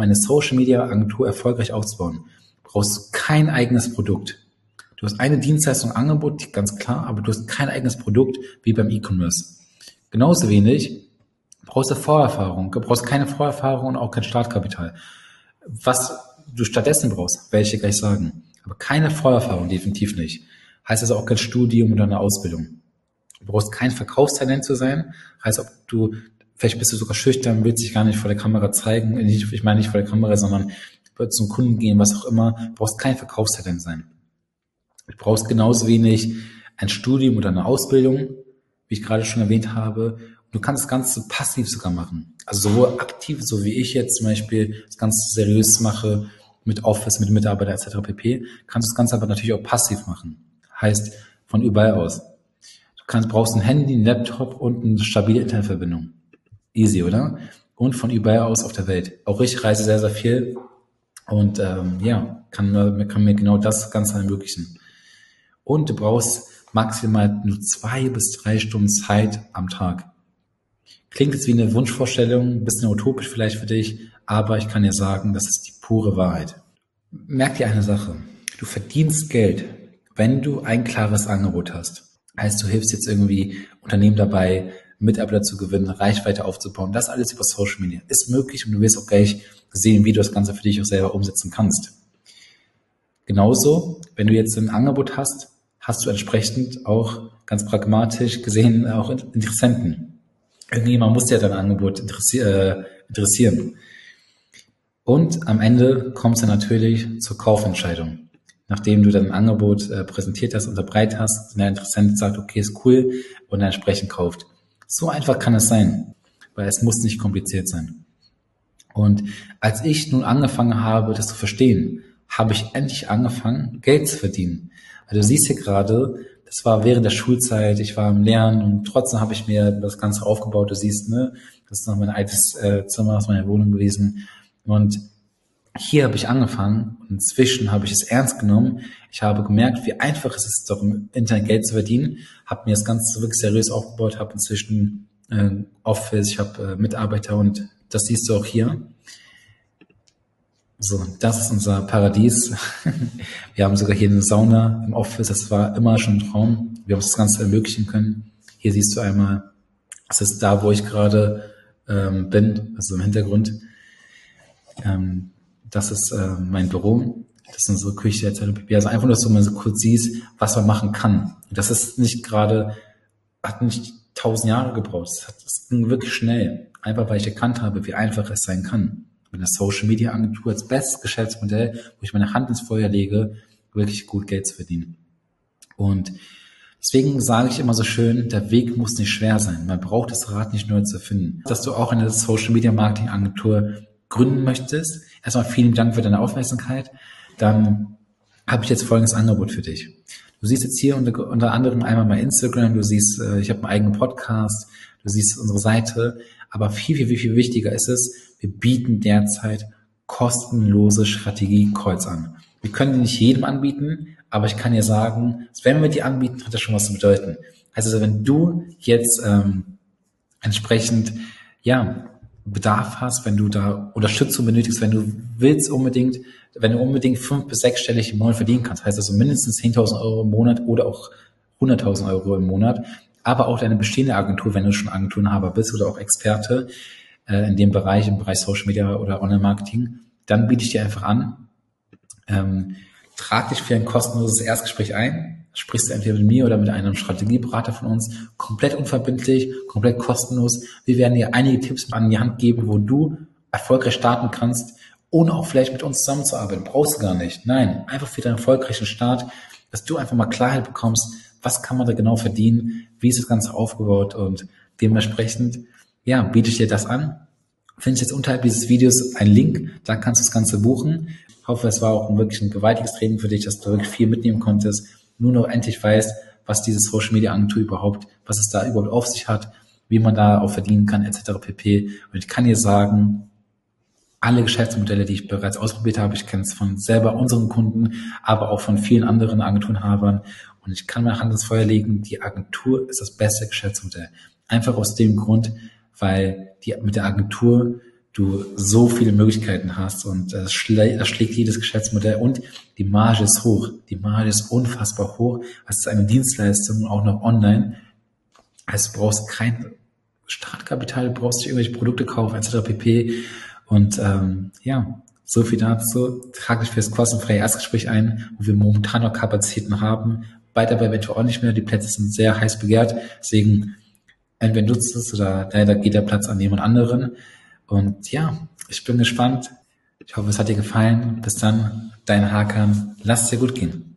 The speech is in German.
um eine Social Media Agentur erfolgreich aufzubauen, brauchst du kein eigenes Produkt. Du hast eine Dienstleistung Angebot, ganz klar, aber du hast kein eigenes Produkt wie beim E-Commerce. Genauso wenig brauchst du Vorerfahrung, du brauchst keine Vorerfahrung und auch kein Startkapital. Was du stattdessen brauchst, werde ich dir gleich sagen. Aber keine Vorerfahrung, definitiv nicht. Heißt also auch kein Studium oder eine Ausbildung. Du brauchst kein Verkaufstalent zu sein. Heißt, ob du, vielleicht bist du sogar schüchtern, willst dich gar nicht vor der Kamera zeigen. Ich meine nicht vor der Kamera, sondern zum Kunden gehen, was auch immer. Du brauchst kein Verkaufstalent sein. Du brauchst genauso wenig ein Studium oder eine Ausbildung, wie ich gerade schon erwähnt habe. Du kannst das Ganze passiv sogar machen. Also sowohl aktiv, so wie ich jetzt zum Beispiel das Ganze seriös mache, mit Office, mit Mitarbeiter etc. pp. Kannst du das Ganze aber natürlich auch passiv machen. Heißt, von überall aus. Du kannst, brauchst ein Handy, ein Laptop und eine stabile Internetverbindung. Easy, oder? Und von überall aus auf der Welt. Auch ich reise sehr, sehr viel und ähm, ja, kann, kann mir genau das Ganze ermöglichen und du brauchst maximal nur zwei bis drei Stunden Zeit am Tag. Klingt jetzt wie eine Wunschvorstellung, ein bisschen utopisch vielleicht für dich, aber ich kann dir sagen, das ist die pure Wahrheit. Merk dir eine Sache. Du verdienst Geld, wenn du ein klares Angebot hast. Heißt, du hilfst jetzt irgendwie Unternehmen dabei, Mitarbeiter zu gewinnen, Reichweite aufzubauen. Das alles über Social Media ist möglich und du wirst auch gleich sehen, wie du das Ganze für dich auch selber umsetzen kannst. Genauso, wenn du jetzt ein Angebot hast, hast du entsprechend auch ganz pragmatisch gesehen auch Interessenten. Irgendjemand muss ja dein Angebot äh, interessieren. Und am Ende es dann natürlich zur Kaufentscheidung. Nachdem du dein Angebot äh, präsentiert hast, unterbreit hast, der Interessent sagt, okay, ist cool und entsprechend kauft. So einfach kann es sein, weil es muss nicht kompliziert sein. Und als ich nun angefangen habe, das zu verstehen, habe ich endlich angefangen, Geld zu verdienen. Also du siehst hier gerade, das war während der Schulzeit, ich war im Lernen und trotzdem habe ich mir das Ganze aufgebaut. Du siehst, ne, das ist noch mein altes äh, Zimmer aus meiner Wohnung gewesen. Und hier habe ich angefangen und inzwischen habe ich es ernst genommen. Ich habe gemerkt, wie einfach es ist, doch im Internet Geld zu verdienen. Habe mir das Ganze wirklich seriös aufgebaut, habe inzwischen äh, Office, ich habe äh, Mitarbeiter und das siehst du auch hier. So, das ist unser Paradies. Wir haben sogar hier eine Sauna im Office. Das war immer schon ein Traum. Wir haben das Ganze ermöglichen können. Hier siehst du einmal, das ist da, wo ich gerade ähm, bin, also im Hintergrund. Ähm, das ist äh, mein Büro. Das ist unsere Küche etc. Also einfach nur, dass du mal so kurz siehst, was man machen kann. Das ist nicht gerade, hat nicht tausend Jahre gebraucht. Das ging wirklich schnell. Einfach weil ich erkannt habe, wie einfach es sein kann mit einer Social Media Agentur als bestes Geschäftsmodell, wo ich meine Hand ins Feuer lege, wirklich gut Geld zu verdienen. Und deswegen sage ich immer so schön, der Weg muss nicht schwer sein. Man braucht das Rad nicht neu zu finden. Dass du auch eine Social Media Marketing Agentur gründen möchtest. Erstmal vielen Dank für deine Aufmerksamkeit. Dann habe ich jetzt folgendes Angebot für dich. Du siehst jetzt hier unter, unter anderem einmal mein Instagram, du siehst, äh, ich habe einen eigenen Podcast, du siehst unsere Seite, aber viel, viel, viel, wichtiger ist es, wir bieten derzeit kostenlose Strategie-Calls an. Wir können die nicht jedem anbieten, aber ich kann dir sagen, wenn wir die anbieten, hat das schon was zu bedeuten. Also wenn du jetzt ähm, entsprechend ja Bedarf hast, wenn du da Unterstützung benötigst, wenn du willst unbedingt, wenn du unbedingt fünf bis sechsstellig im Monat verdienen kannst, heißt also mindestens 10.000 Euro im Monat oder auch 100.000 Euro im Monat, aber auch deine bestehende Agentur, wenn du schon Agenturenhaber bist oder auch Experte, äh, in dem Bereich, im Bereich Social Media oder Online-Marketing, dann biete ich dir einfach an, ähm, trag dich für ein kostenloses Erstgespräch ein, sprichst du entweder mit mir oder mit einem Strategieberater von uns, komplett unverbindlich, komplett kostenlos. Wir werden dir einige Tipps an die Hand geben, wo du erfolgreich starten kannst, ohne auch vielleicht mit uns zusammenzuarbeiten. Brauchst du gar nicht. Nein, einfach für deinen erfolgreichen Start, dass du einfach mal Klarheit bekommst, was kann man da genau verdienen, wie ist das Ganze aufgebaut und dementsprechend ja, biete ich dir das an. Findest jetzt unterhalb dieses Videos einen Link, da kannst du das Ganze buchen. Ich hoffe, es war auch wirklich ein gewaltiges Training für dich, dass du wirklich viel mitnehmen konntest, nur noch endlich weißt, was diese Social Media Agentur überhaupt, was es da überhaupt auf sich hat, wie man da auch verdienen kann, etc. pp. Und ich kann dir sagen, alle Geschäftsmodelle, die ich bereits ausprobiert habe, ich kenne es von selber unseren Kunden, aber auch von vielen anderen Agenturenhabern. Und ich kann meine Hand ins Feuer legen, die Agentur ist das beste Geschäftsmodell. Einfach aus dem Grund, weil die mit der Agentur du so viele Möglichkeiten hast und das, schlä das schlägt jedes Geschäftsmodell und die Marge ist hoch. Die Marge ist unfassbar hoch. Es ist eine Dienstleistung, auch noch online. Also du brauchst kein Startkapital, du brauchst nicht irgendwelche Produkte kaufen, etc. pp. Und ähm, ja, so viel dazu. Trag dich für das kostenfreie Erstgespräch ein, wo wir momentan noch Kapazitäten haben. Bald aber eventuell auch nicht mehr. Die Plätze sind sehr heiß begehrt. Deswegen entweder nutzt es oder leider geht der Platz an jemand anderen. Und ja, ich bin gespannt. Ich hoffe, es hat dir gefallen. Bis dann, dein Hakan. Lass es dir gut gehen.